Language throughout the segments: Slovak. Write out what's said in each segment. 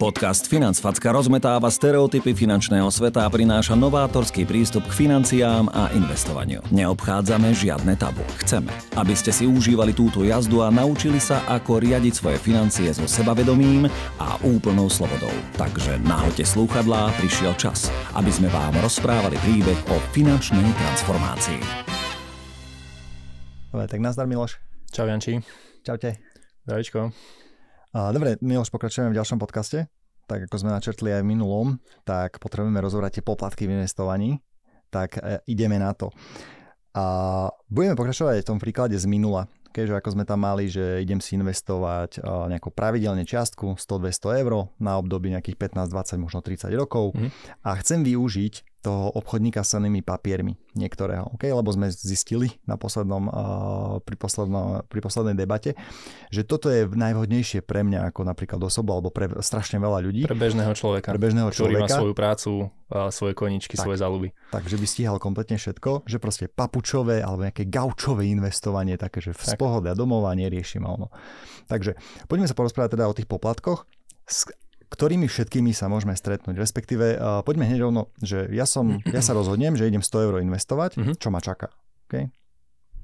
Podcast Financfacka rozmetáva stereotypy finančného sveta a prináša novátorský prístup k financiám a investovaniu. Neobchádzame žiadne tabu. Chceme, aby ste si užívali túto jazdu a naučili sa, ako riadiť svoje financie so sebavedomím a úplnou slobodou. Takže nahoďte slúchadlá, prišiel čas, aby sme vám rozprávali príbeh o finančnej transformácii. Dobre, tak nazdar Miloš. Čau Janči. Čaute. Zdravičko. Dobre, Miloš, pokračujeme v ďalšom podcaste. Tak ako sme načrtli aj v minulom, tak potrebujeme rozobrať tie poplatky v investovaní. Tak e, ideme na to. A budeme pokračovať aj v tom príklade z minula. Keďže ako sme tam mali, že idem si investovať nejakú pravidelne čiastku 100-200 eur na obdobie nejakých 15, 20, možno 30 rokov mm. a chcem využiť toho obchodníka s cenými papiermi niektorého, okay? lebo sme zistili na poslednom, uh, pri, posledno, pri poslednej debate, že toto je najvhodnejšie pre mňa ako napríklad osoba alebo pre strašne veľa ľudí. Pre bežného človeka, pre bežného ktorý človeka, má svoju prácu, a svoje koničky, tak, svoje záľuby. Takže by stíhal kompletne všetko, že proste papučové alebo nejaké gaučové investovanie, také, že z pohody a domova neriešim ono. Takže poďme sa porozprávať teda o tých poplatkoch ktorými všetkými sa môžeme stretnúť. Respektíve, uh, poďme hneď rovno, že ja, som, ja sa rozhodnem, že idem 100 eur investovať, uh-huh. čo ma čaká. Okay?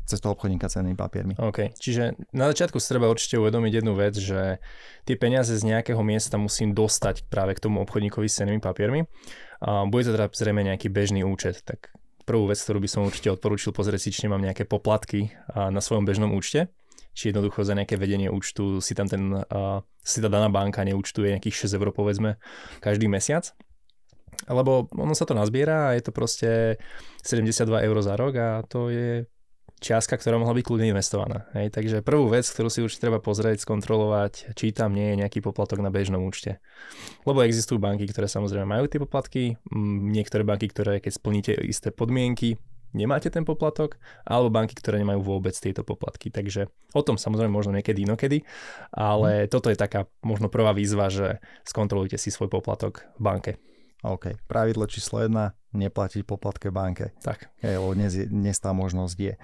cez toho obchodníka cennými papiermi. OK, čiže na začiatku si treba určite uvedomiť jednu vec, že tie peniaze z nejakého miesta musím dostať práve k tomu obchodníkovi s cennými papiermi. A bude to teda zrejme nejaký bežný účet, tak prvú vec, ktorú by som určite odporúčil pozrieť si, či nemám nejaké poplatky na svojom bežnom účte či jednoducho za nejaké vedenie účtu si tam ten, uh, si tá daná banka neúčtuje nejakých 6 eur povedzme každý mesiac. Lebo ono sa to nazbiera a je to proste 72 eur za rok a to je čiastka, ktorá mohla byť kľudne investovaná. Hej, takže prvú vec, ktorú si určite treba pozrieť, skontrolovať, či tam nie je nejaký poplatok na bežnom účte. Lebo existujú banky, ktoré samozrejme majú tie poplatky, niektoré banky, ktoré keď splníte isté podmienky, nemáte ten poplatok, alebo banky, ktoré nemajú vôbec tieto poplatky. Takže o tom samozrejme možno niekedy inokedy, ale hmm. toto je taká možno prvá výzva, že skontrolujte si svoj poplatok v banke. OK. Pravidlo číslo 1, neplatiť poplatke banke. Tak. Okay, lebo dnes, dnes tá možnosť je.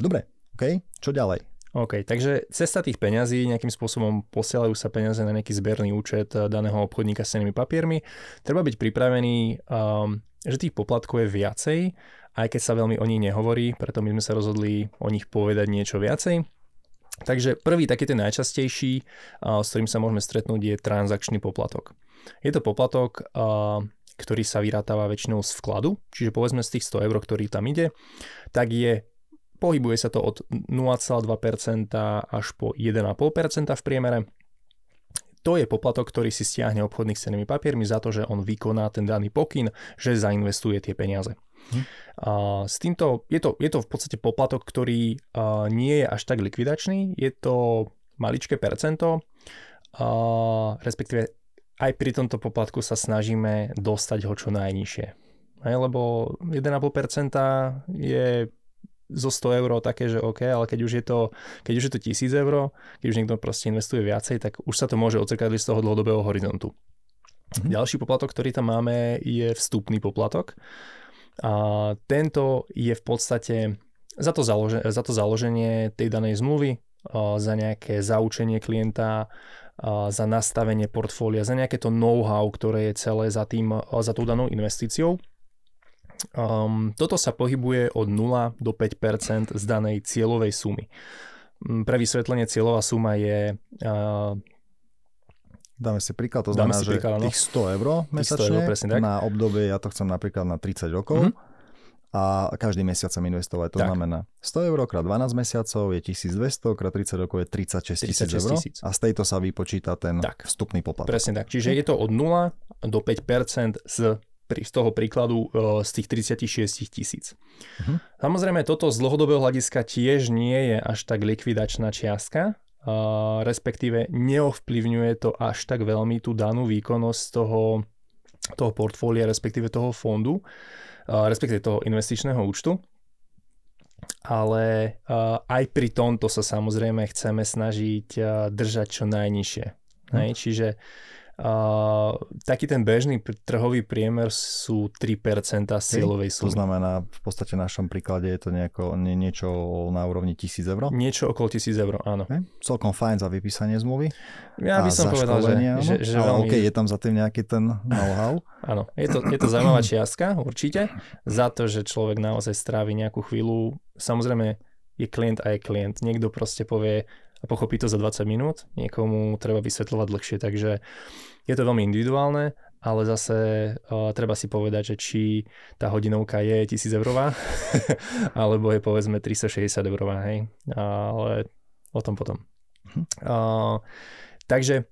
Dobre, OK. Čo ďalej? OK, takže cesta tých peňazí, nejakým spôsobom posielajú sa peniaze na nejaký zberný účet eh, daného obchodníka s cenými papiermi. Treba byť pripravený, um, že tých poplatkov je viacej aj keď sa veľmi o nich nehovorí, preto my sme sa rozhodli o nich povedať niečo viacej. Takže prvý taký ten najčastejší, s ktorým sa môžeme stretnúť, je transakčný poplatok. Je to poplatok, ktorý sa vyrátava väčšinou z vkladu, čiže povedzme z tých 100 eur, ktorý tam ide, tak je pohybuje sa to od 0,2% až po 1,5% v priemere. To je poplatok, ktorý si stiahne obchodných cenými papiermi za to, že on vykoná ten daný pokyn, že zainvestuje tie peniaze. Hm. A s týmto, je to, je to v podstate poplatok, ktorý a, nie je až tak likvidačný, je to maličké percento, a, respektíve aj pri tomto poplatku sa snažíme dostať ho čo najnižšie. Aj, lebo 1,5% je zo 100 eur také, že OK, ale keď už je to, keď už je to 1000 eur, keď už niekto proste investuje viacej, tak už sa to môže odzrkadliť z toho dlhodobého horizontu. Mhm. Ďalší poplatok, ktorý tam máme, je vstupný poplatok. A tento je v podstate za to, založe, za to založenie tej danej zmluvy, za nejaké zaučenie klienta, za nastavenie portfólia, za nejaké to know-how, ktoré je celé za, tým, za tou danou investíciou. Um, toto sa pohybuje od 0 do 5% z danej cieľovej sumy. Pre vysvetlenie cieľová suma je uh, Dáme si príklad, to znamená, že príklad, tých 100 eur mesačne 100 eur, tak. na obdobie, ja to chcem napríklad na 30 rokov mm-hmm. a každý mesiac chcem investovať. To tak. znamená 100 eur krát 12 mesiacov je 1200, krát 30 rokov je 36 tisíc eur a z tejto sa vypočíta ten tak. vstupný poplatok. Presne tak, čiže je to od 0 do 5% z z toho príkladu e, z tých 36 tisíc. Uh-huh. Samozrejme, toto z dlhodobého hľadiska tiež nie je až tak likvidačná čiastka, Uh, respektíve neovplyvňuje to až tak veľmi tú danú výkonnosť toho, toho portfólia, respektíve toho fondu, uh, respektíve toho investičného účtu. Ale aj pri tomto sa samozrejme chceme snažiť držať čo najnižšie. Hej? Čiže Uh, taký ten bežný trhový priemer sú 3% z cieľovej sumy. To znamená, v podstate v našom príklade je to nejako, nie, niečo na úrovni 1000 eur? Niečo okolo 1000 eur, áno. Okay. Celkom fajn za vypísanie zmluvy. Ja by som povedal, že, že, že Ale veľmi... OK, je tam za tým nejaký ten know-how? Áno, je to, je to zaujímavá čiastka, určite, za to, že človek naozaj strávi nejakú chvíľu. Samozrejme, je klient a je klient. Niekto proste povie, a pochopí to za 20 minút, niekomu treba vysvetľovať dlhšie, takže je to veľmi individuálne, ale zase uh, treba si povedať, že či tá hodinovka je 1000 eurová, alebo je povedzme 360 eurová, hej, ale o tom potom. Uh, takže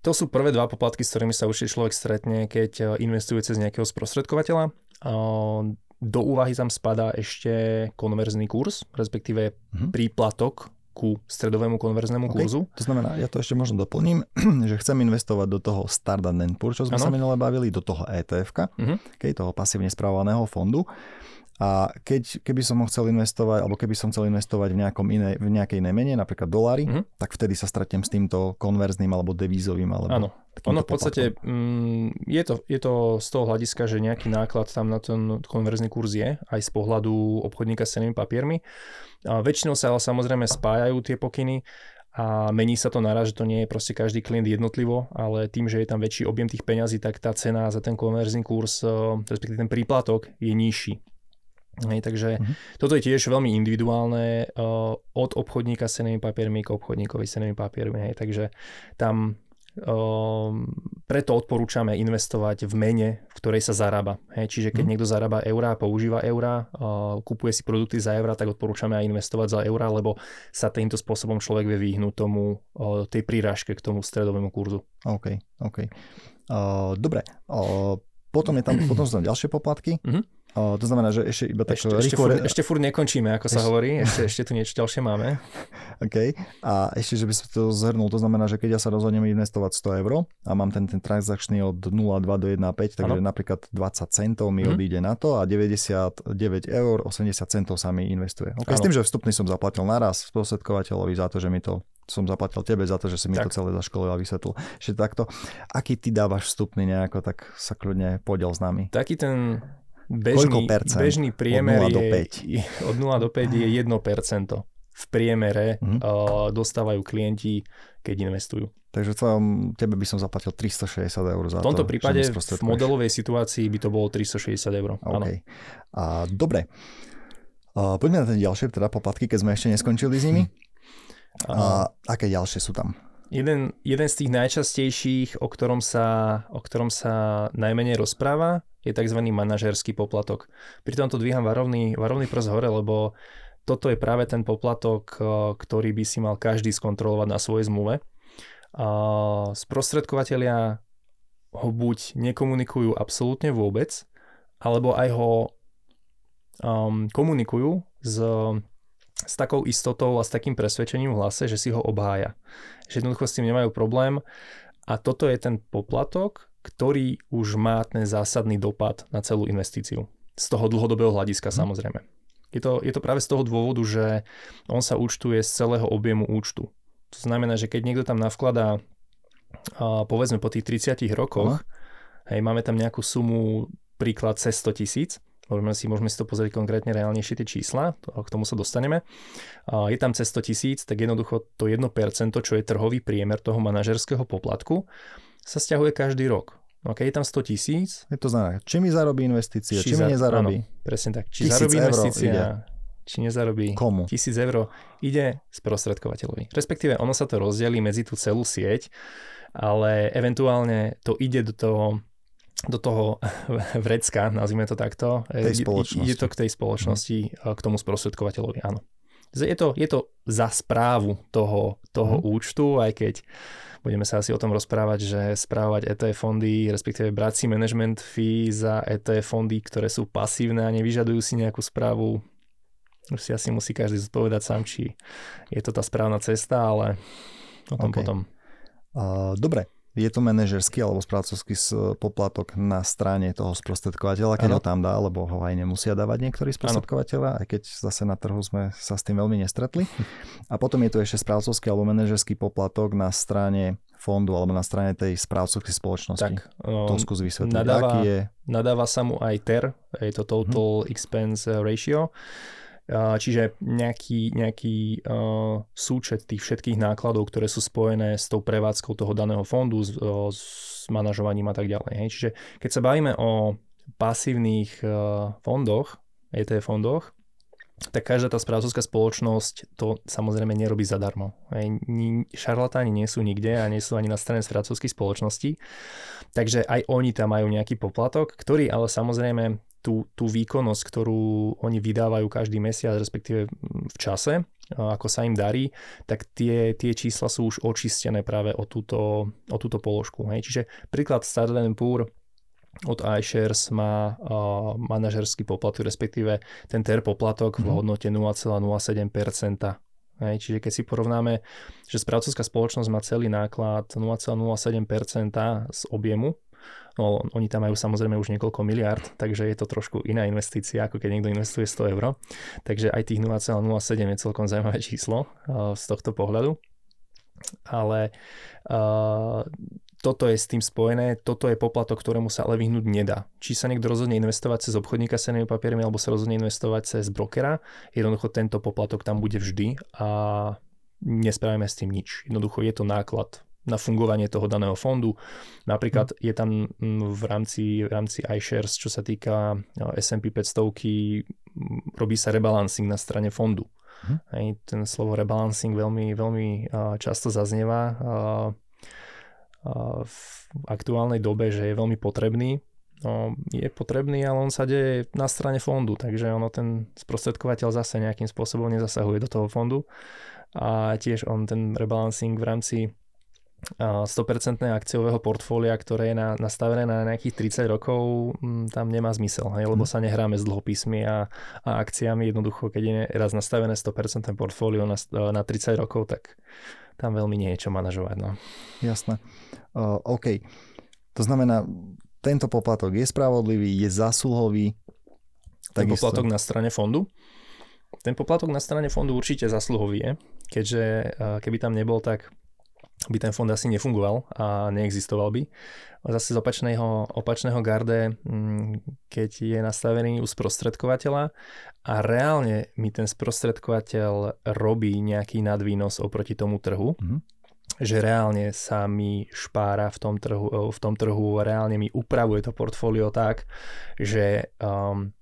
to sú prvé dva poplatky, s ktorými sa určite človek stretne, keď investuje cez nejakého sprostredkovateľa. Uh, do úvahy tam spadá ešte konverzný kurz, respektíve uh-huh. príplatok ku stredovému konverznému okay. kurzu. To znamená, ja to ešte možno doplním, že chcem investovať do toho Standard Poor, čo sme ano. sa minule bavili, do toho ETF, uh-huh. okay, toho pasívne správovaného fondu. A keď, keby som ho chcel investovať, alebo keby som chcel investovať v, nejakom inej, v nejakej inej mene, napríklad dolári, uh-huh. tak vtedy sa stretnem s týmto konverzným alebo devízovým. Alebo Áno, ono v podstate mm, je, to, je to z toho hľadiska, že nejaký náklad tam na ten konverzný kurz je, aj z pohľadu obchodníka s cenými papiermi. A väčšinou sa ale samozrejme spájajú tie pokyny a mení sa to naraz, že to nie je proste každý klient jednotlivo, ale tým, že je tam väčší objem tých peňazí, tak tá cena za ten konverzný kurz, eh, respektíve ten príplatok je nižší. Hej, takže uh-huh. toto je tiež veľmi individuálne uh, od obchodníka s cenými papiermi k obchodníkovi s cenými papiermi. Hej, takže tam uh, preto odporúčame investovať v mene, v ktorej sa zarába. Hej, čiže keď uh-huh. niekto zarába eurá, používa eurá, uh, kupuje si produkty za eurá, tak odporúčame aj investovať za eurá, lebo sa týmto spôsobom človek vie vyhnúť tomu, uh, tej prírážke k tomu stredovému kurzu. OK, OK. Uh, dobre, uh, potom, je tam, potom sú tam ďalšie poplatky. Uh-huh. O, to znamená, že ešte iba tak ešte, ešte, furt, ešte furt nekončíme, ako sa ešte... hovorí, ešte, ešte tu niečo ďalšie máme. OK. A ešte, že by som to zhrnul, to znamená, že keď ja sa rozhodnem investovať 100 eur a mám ten, ten transakčný od 0,2 do 1,5, takže ano. napríklad 20 centov mi mm. odíde na to a 99 eur 80 centov sa mi investuje. Okay, s tým, že vstupný som zaplatil naraz sprostredkovateľovi za to, že mi to som zaplatil tebe za to, že si mi tak. to celé zaškolil a vysvetlil. Že takto, aký ty dávaš vstupný nejako, tak sa kľudne podiel s nami. Taký ten bežný, bežný priemer od 0 do 5? Je, od 0 do 5 je 1% v priemere mm-hmm. uh, dostávajú klienti, keď investujú. Takže tvojom, tebe by som zaplatil 360 eur za to. V tomto to, prípade v modelovej situácii by to bolo 360 eur. Okay. A, dobre. Uh, poďme na tie ďalšie teda poplatky, keď sme ešte neskončili s nimi. A, aké ďalšie sú tam? Jeden, jeden z tých najčastejších, o ktorom sa, o ktorom sa najmenej rozpráva, je tzv. manažerský poplatok. Pri tomto dvíham varovný, varovný prst hore, lebo toto je práve ten poplatok, ktorý by si mal každý skontrolovať na svojej zmluve. Sprostredkovateľia ho buď nekomunikujú absolútne vôbec, alebo aj ho um, komunikujú s, s takou istotou a s takým presvedčením v hlase, že si ho obhája. Že jednoducho s tým nemajú problém a toto je ten poplatok, ktorý už má ten zásadný dopad na celú investíciu. Z toho dlhodobého hľadiska hmm. samozrejme. Je to, je to práve z toho dôvodu, že on sa účtuje z celého objemu účtu. To znamená, že keď niekto tam navkladá povedzme po tých 30 rokoch, hej, máme tam nejakú sumu, príklad cez 100 tisíc, môžeme si, môžeme si to pozrieť konkrétne reálnejšie tie čísla, to, k tomu sa dostaneme. Je tam cez 100 tisíc, tak jednoducho to 1%, čo je trhový priemer toho manažerského poplatku, sa stiahuje každý rok. No keď je tam 100 tisíc... Je to znamená, či mi zarobí investícia, či, či mi nezarobí. Áno, presne tak. Či zarobí investícia, či nezarobí. Komu? Tisíc eur ide sprostredkovateľovi. Respektíve ono sa to rozdelí medzi tú celú sieť, ale eventuálne to ide do toho do toho vrecka, nazvime to takto. Tej. Ide to k tej spoločnosti, hmm. k tomu sprostredkovateľovi, áno. Je to, je to za správu toho, toho hmm. účtu, aj keď Budeme sa asi o tom rozprávať, že správať ETF fondy, respektíve brať si management fee za ETF fondy, ktoré sú pasívne a nevyžadujú si nejakú správu. Už si asi musí každý zodpovedať sám, či je to tá správna cesta, ale o tom okay. potom. Uh, dobre, je to manažerský alebo správcovský poplatok na strane toho sprostredkovateľa, keď ano. ho tam dá, lebo ho aj nemusia dávať niektorí sprostredkovateľa, aj keď zase na trhu sme sa s tým veľmi nestretli. A potom je tu ešte správcovský alebo manažerský poplatok na strane fondu alebo na strane tej správcovskej spoločnosti. Tak, to um, skús vysvetliť. nadáva, je... nadáva sa mu aj TER, je to Total mm-hmm. Expense Ratio, čiže nejaký, nejaký súčet tých všetkých nákladov, ktoré sú spojené s tou prevádzkou toho daného fondu, s, s manažovaním a tak ďalej. Hej. Čiže keď sa bavíme o pasívnych fondoch, ETF fondoch, tak každá tá správcovská spoločnosť to samozrejme nerobí zadarmo. Šarlatáni nie sú nikde a nie sú ani na strane správcovských spoločností, takže aj oni tam majú nejaký poplatok, ktorý ale samozrejme tú, tú výkonnosť, ktorú oni vydávajú každý mesiac, respektíve v čase, ako sa im darí, tak tie, tie čísla sú už očistené práve o túto, o túto položku. Hej. Čiže príklad Standard Poor od iShares má uh, manažerský poplatok, respektíve ten TER poplatok mm-hmm. v mhm. hodnote 0,07%. Hej, čiže keď si porovnáme, že správcovská spoločnosť má celý náklad 0,07% z objemu, no oni tam majú samozrejme už niekoľko miliard, takže je to trošku iná investícia, ako keď niekto investuje 100 eur. Takže aj tých 0,07 je celkom zaujímavé číslo uh, z tohto pohľadu. Ale uh, toto je s tým spojené, toto je poplatok, ktorému sa ale vyhnúť nedá. Či sa niekto rozhodne investovať cez obchodníka s cenými papiermi alebo sa rozhodne investovať cez brokera, jednoducho tento poplatok tam bude vždy a nespravíme s tým nič. Jednoducho je to náklad na fungovanie toho daného fondu. Napríklad je tam v rámci, v rámci iShares, čo sa týka S&P 500, robí sa rebalancing na strane fondu. Hm. Ten slovo rebalancing veľmi, veľmi často zaznieva v aktuálnej dobe, že je veľmi potrebný. No, je potrebný, ale on sa deje na strane fondu, takže ono ten sprostredkovateľ zase nejakým spôsobom nezasahuje do toho fondu a tiež on ten rebalancing v rámci 100% akciového portfólia, ktoré je na, nastavené na nejakých 30 rokov, tam nemá zmysel, hej, lebo mhm. sa nehráme s dlhopismi a, a akciami. Jednoducho, keď je raz nastavené 100% portfólio na, na 30 rokov, tak tam veľmi nie je čo manažovať. No. Jasné. Uh, OK. To znamená, tento poplatok je spravodlivý, je zasluhový. Ten takisto. poplatok na strane fondu? Ten poplatok na strane fondu určite zasluhový je, keďže keby tam nebol, tak by ten fond asi nefungoval a neexistoval by. Zase z opačného, opačného garde, mm, keď je nastavený u sprostredkovateľa a reálne mi ten sprostredkovateľ robí nejaký nadvýnos oproti tomu trhu, mm-hmm. že reálne sa mi špára v tom trhu, v tom trhu reálne mi upravuje to portfólio tak, že um,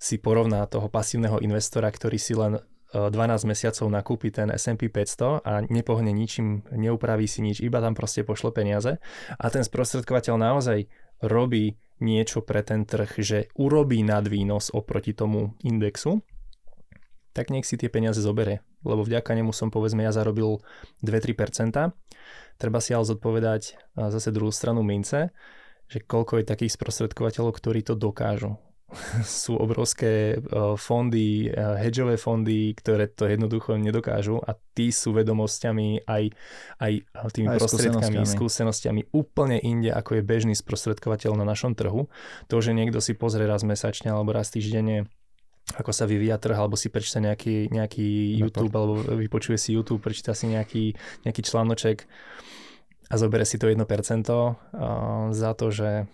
si porovná toho pasívneho investora, ktorý si len 12 mesiacov nakúpi ten S&P 500 a nepohne ničím, neupraví si nič, iba tam proste pošle peniaze a ten sprostredkovateľ naozaj robí niečo pre ten trh, že urobí nadvýnos oproti tomu indexu, tak nech si tie peniaze zobere. Lebo vďaka nemu som povedzme ja zarobil 2-3%. Treba si ale zodpovedať zase druhú stranu mince, že koľko je takých sprostredkovateľov, ktorí to dokážu sú obrovské e, fondy, e, hedžové fondy, ktoré to jednoducho nedokážu a tí sú vedomosťami aj, aj tými aj prostriedkami, skúsenostiami. skúsenostiami úplne inde, ako je bežný sprostredkovateľ na našom trhu. To, že niekto si pozrie raz mesačne alebo raz týždenne ako sa vyvíja trh, alebo si prečíta nejaký, nejaký YouTube, alebo vypočuje si YouTube, prečíta si nejaký, nejaký článoček a zoberie si to 1% za to, že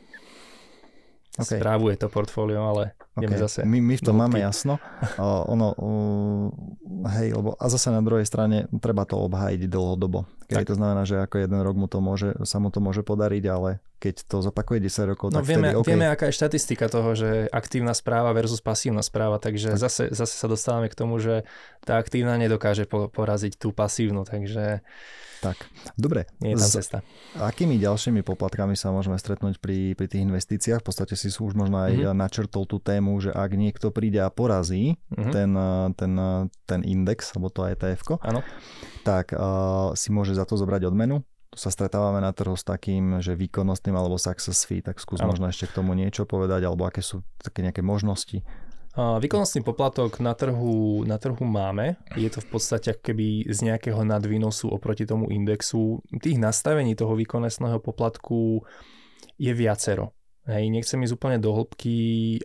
okay. správuje to portfólio, ale ideme okay. zase. My, my v tom máme jasno. Uh, ono, uh, hej, lebo a zase na druhej strane treba to obhájiť dlhodobo. Keď to znamená, že ako jeden rok mu to môže, sa mu to môže podariť, ale keď to zopakuje 10 rokov, no, tak vieme, vtedy, okay. vieme, aká je štatistika toho, že aktívna správa versus pasívna správa, takže tak. zase, zase sa dostávame k tomu, že tá aktívna nedokáže poraziť tú pasívnu, takže tak, dobre. Nie je tam cesta. Akými ďalšími poplatkami sa môžeme stretnúť pri, pri tých investíciách? V podstate si už možno aj mm-hmm. načrtol tú tému, že ak niekto príde a porazí mm-hmm. ten, ten, ten index, alebo to etf tak uh, si môže za to zobrať odmenu. Tu sa stretávame na trhu s takým, že výkonnostným alebo success fee, tak skús ano. možno ešte k tomu niečo povedať, alebo aké sú také nejaké možnosti. Výkonnostný poplatok na trhu, na trhu máme. Je to v podstate keby z nejakého nadvýnosu oproti tomu indexu. Tých nastavení toho výkonnostného poplatku je viacero. Hej, nechcem ísť úplne do hĺbky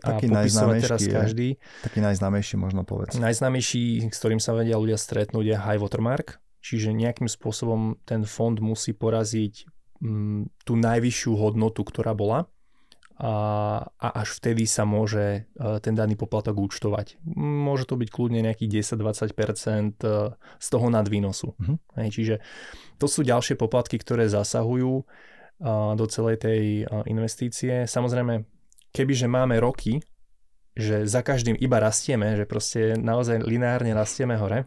a taký popisovať teraz je, každý. Taký najznámejší možno povedz. Najznámejší, s ktorým sa vedia ľudia stretnúť je High Watermark, čiže nejakým spôsobom ten fond musí poraziť m, mm, tú najvyššiu hodnotu, ktorá bola a, a až vtedy sa môže e, ten daný poplatok účtovať. Môže to byť kľudne nejakých 10-20% e, z toho nadvýnosu. Mm-hmm. Hej, čiže to sú ďalšie poplatky, ktoré zasahujú e, do celej tej investície. Samozrejme, kebyže máme roky, že za každým iba rastieme, že proste naozaj lineárne rastieme hore,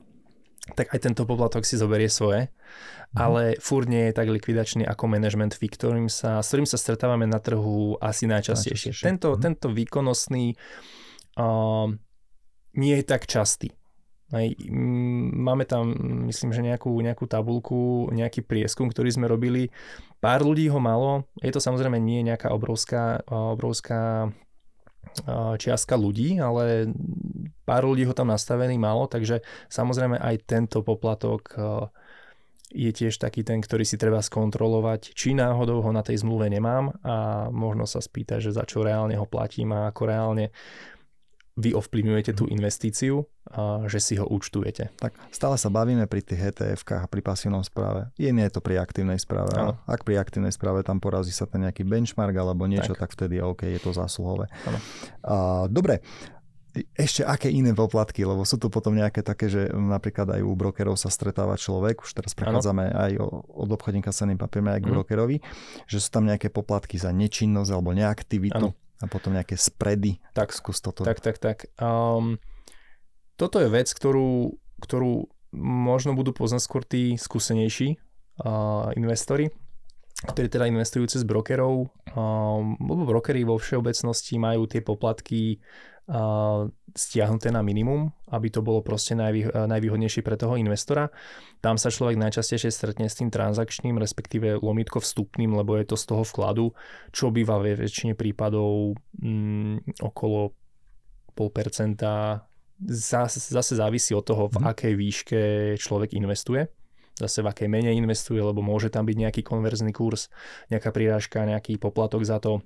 tak aj tento poplatok si zoberie svoje, mm. ale furt nie je tak likvidačný ako management fee, ktorým sa, s ktorým sa stretávame na trhu asi najčastejšie. najčastejšie. Tento, mm. tento výkonnostný uh, nie je tak častý. Aj, máme tam, myslím, že nejakú, nejakú tabulku, nejaký prieskum, ktorý sme robili. Pár ľudí ho malo. Je to samozrejme nie nejaká obrovská, obrovská čiastka ľudí, ale pár ľudí ho tam nastavený malo, takže samozrejme aj tento poplatok je tiež taký ten, ktorý si treba skontrolovať, či náhodou ho na tej zmluve nemám a možno sa spýtať, že za čo reálne ho platím a ako reálne vy ovplyvňujete tú investíciu, a že si ho účtujete. Tak stále sa bavíme pri tých etf a pri pasívnom správe. Je nie je to pri aktívnej správe. Ano. Ak pri aktívnej správe tam porazí sa ten nejaký benchmark alebo niečo, tak, tak vtedy OK, je to zásluhové. A, dobre, ešte aké iné poplatky, lebo sú tu potom nejaké také, že napríklad aj u brokerov sa stretáva človek, už teraz prechádzame ano. aj od obchodníka s ceným papiermi aj k mm. brokerovi, že sú tam nejaké poplatky za nečinnosť alebo neaktivitu. Ano a potom nejaké spredy. Tak, skús toto. Tak, tak, tak. Um, toto je vec, ktorú, ktorú možno budú poznať skôr tí skúsenejší uh, investori, ktorí teda investujú cez brokerov. Um, lebo brokery vo všeobecnosti majú tie poplatky stiahnuté na minimum, aby to bolo proste najvý, najvýhodnejšie pre toho investora. Tam sa človek najčastejšie stretne s tým transakčným, respektíve lomitko vstupným, lebo je to z toho vkladu, čo býva ve väčšine prípadov mm, okolo pol percenta. Zase, zase závisí od toho, v mhm. akej výške človek investuje zase v akej menej investuje, lebo môže tam byť nejaký konverzný kurz, nejaká prirážka, nejaký poplatok za to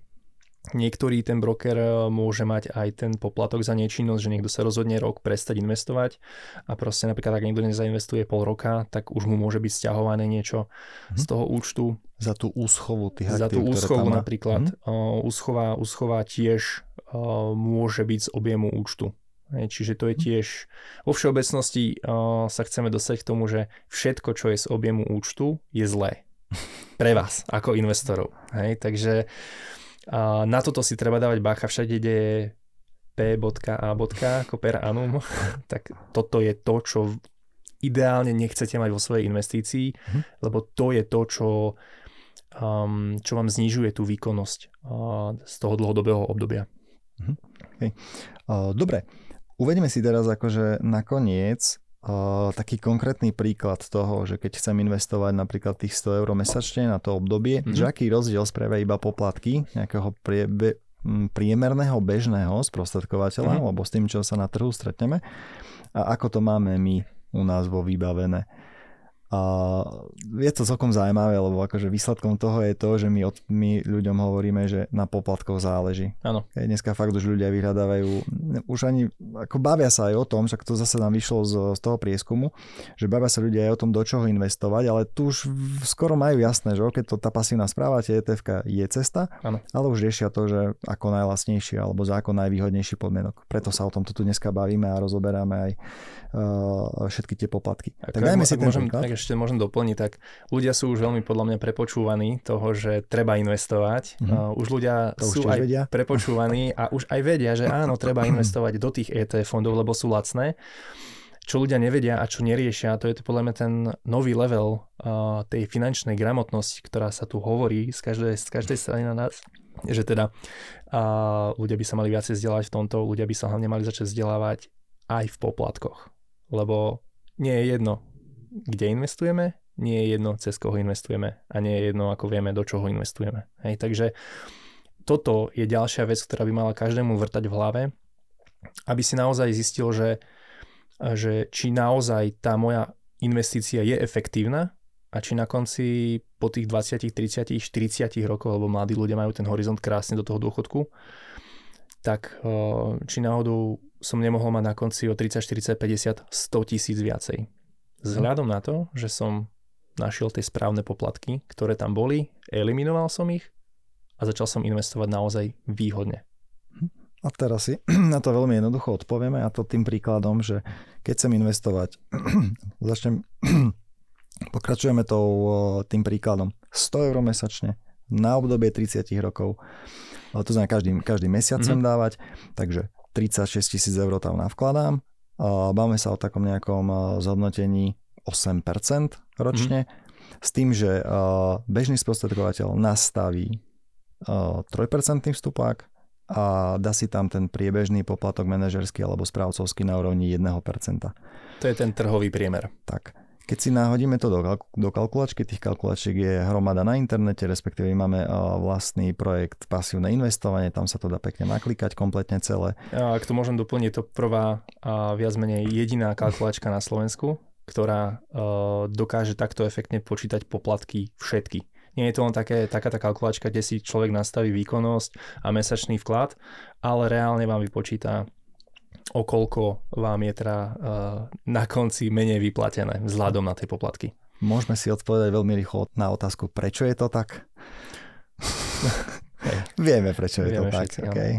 Niektorý ten broker eh, môže mať aj ten poplatok za nečinnosť, že niekto sa rozhodne rok prestať investovať a proste napríklad ak niekto nezainvestuje pol roka, tak už mu môže byť stiahované niečo hmm. z toho účtu. Za tú úschovu tých Za tú úschovu napríklad. Hmm. Úschova, úschova tiež uh, môže byť z objemu účtu. Čiže to je mhm. tiež, vo všeobecnosti uh, sa chceme dostať k tomu, že všetko, čo je z objemu účtu, je zlé. Pre vás, ako investorov. Hej? Takže a na toto si treba dávať bacha všade, kde je p.a. ako per annum, tak toto je to, čo ideálne nechcete mať vo svojej investícii, mm. lebo to je to, čo, um, čo vám znižuje tú výkonnosť uh, z toho dlhodobého obdobia. Mm. Okay. Uh, dobre, uvedeme si teraz akože nakoniec taký konkrétny príklad toho, že keď chcem investovať napríklad tých 100 eur mesačne na to obdobie, mm-hmm. že aký rozdiel spravia iba poplatky nejakého prie, be, priemerného bežného sprostredkovateľa, mm-hmm. alebo s tým, čo sa na trhu stretneme a ako to máme my u nás vo vybavené. A je to celkom zaujímavé, lebo akože výsledkom toho je to, že my, od, my ľuďom hovoríme, že na poplatkoch záleží. Áno. Dneska fakt už ľudia vyhľadávajú, už ani, ako bavia sa aj o tom, však to zase nám vyšlo z, z toho prieskumu, že bavia sa ľudia aj o tom, do čoho investovať, ale tu už skoro majú jasné, že keď to tá pasívna správa, tie ETF je cesta, Áno. ale už riešia to, že ako najlasnejší alebo za ako najvýhodnejší podmienok. Preto sa o tom tu dneska bavíme a rozoberáme aj uh, všetky tie poplatky. Ako tak dajme si ten môžem, ešte môžem doplniť, tak ľudia sú už veľmi podľa mňa prepočúvaní toho, že treba investovať. Mm-hmm. Uh, už ľudia to sú už aj vedia. prepočúvaní a už aj vedia, že áno, treba investovať do tých ETF fondov, lebo sú lacné. Čo ľudia nevedia a čo neriešia, to je to podľa mňa ten nový level uh, tej finančnej gramotnosti, ktorá sa tu hovorí z každej, z každej strany na nás že teda uh, ľudia by sa mali viacej vzdelávať v tomto, ľudia by sa hlavne mali začať vzdelávať aj v poplatkoch. Lebo nie je jedno, kde investujeme, nie je jedno, cez koho investujeme a nie je jedno, ako vieme, do čoho investujeme. Hej, takže toto je ďalšia vec, ktorá by mala každému vrtať v hlave, aby si naozaj zistil, že, že či naozaj tá moja investícia je efektívna a či na konci po tých 20, 30, 40 rokoch, lebo mladí ľudia majú ten horizont krásne do toho dôchodku, tak či náhodou som nemohol mať na konci o 30, 40, 50, 100 tisíc viacej Vzhľadom na to, že som našiel tie správne poplatky, ktoré tam boli, eliminoval som ich a začal som investovať naozaj výhodne. A teraz si na to veľmi jednoducho odpovieme a to tým príkladom, že keď chcem investovať, začnem, pokračujeme to tým príkladom 100 eur mesačne na obdobie 30 rokov. To znamená, každý, každý mesiac mm-hmm. dávať, takže 36 tisíc eur tam navkladám. Báme sa o takom nejakom zhodnotení 8% ročne, mm-hmm. s tým, že bežný sprostredkovateľ nastaví 3% vstupák a dá si tam ten priebežný poplatok manažerský alebo správcovský na úrovni 1%. To je ten trhový priemer. Tak. Keď si nahodíme to do, do kalkulačky, tých kalkulačiek je hromada na internete, respektíve máme vlastný projekt pasívne investovanie, tam sa to dá pekne naklikať kompletne celé. Ak to môžem doplniť, to prvá a viac menej jediná kalkulačka na Slovensku, ktorá dokáže takto efektne počítať poplatky všetky nie je to len také, taká tá kalkulačka, kde si človek nastaví výkonnosť a mesačný vklad, ale reálne vám vypočíta o koľko vám je teda uh, na konci menej vyplatené vzhľadom na tie poplatky. Môžeme si odpovedať veľmi rýchlo na otázku, prečo je to tak? Hej. Vieme, prečo je Vieme to všetci, tak. Okay.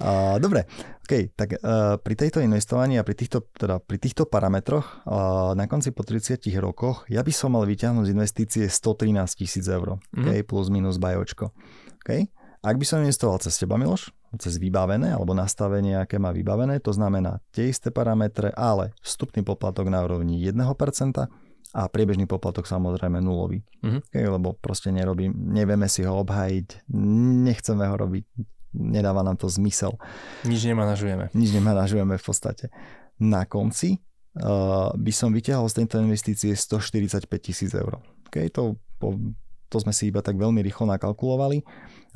Uh, dobre, okay, tak uh, pri tejto investovaní a pri týchto, teda pri týchto parametroch uh, na konci po 30 rokoch ja by som mal vyťahnuť z investície 113 tisíc eur, mm-hmm. okay, plus minus bajočko. Okay? Ak by som investoval cez teba, Miloš, cez vybavené alebo nastavenie, aké má vybavené, to znamená tie isté parametre, ale vstupný poplatok na úrovni 1%, a priebežný poplatok samozrejme nulový. Mm-hmm. Okay, lebo proste nerobím, nevieme si ho obhájiť, nechceme ho robiť, nedáva nám to zmysel. Nič nemanažujeme. Nič nemanažujeme v podstate. Na konci uh, by som vyťahol z tejto investície 145 tisíc eur. Okay, to, po, to sme si iba tak veľmi rýchlo nakalkulovali.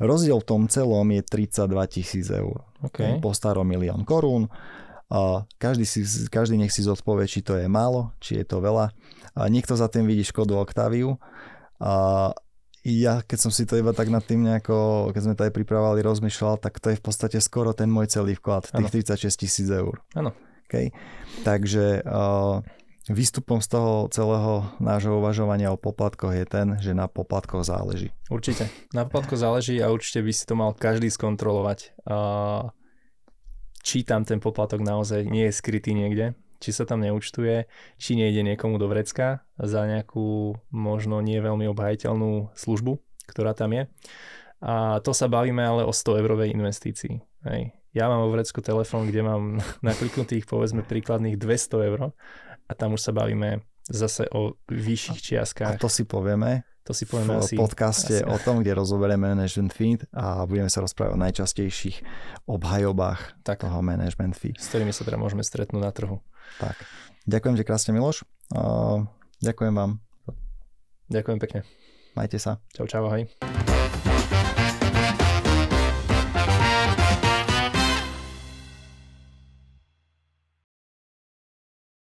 Rozdiel v tom celom je 32 tisíc eur. Okay. Po starom milión korún. Každý, si, každý nech si zodpovie, či to je málo, či je to veľa niekto za tým vidí Škodu Octaviu. Ja, keď som si to iba tak nad tým nejako, keď sme to aj pripravovali, rozmýšľal, tak to je v podstate skoro ten môj celý vklad, tých ano. 36 tisíc eur. Áno. Okay. Takže uh, výstupom z toho celého nášho uvažovania o poplatkoch je ten, že na poplatkoch záleží. Určite. Na poplatkoch záleží a určite by si to mal každý skontrolovať. Či tam ten poplatok naozaj nie je skrytý niekde či sa tam neúčtuje, či nejde niekomu do vrecka za nejakú možno nie veľmi obhajiteľnú službu, ktorá tam je. A to sa bavíme ale o 100 eurovej investícii. Hej. Ja mám vo vrecku telefón, kde mám nakliknutých povedzme príkladných 200 eur a tam už sa bavíme zase o vyšších čiastkách. A to si povieme to si povieme v asi, podcaste asi. o tom, kde rozoberieme management fee a budeme sa rozprávať o najčastejších obhajobách tak. toho management fee. S ktorými sa teda môžeme stretnúť na trhu. Tak. Ďakujem ti krásne, Miloš. Ďakujem vám. Ďakujem pekne. Majte sa. Čau, čau, ahoj.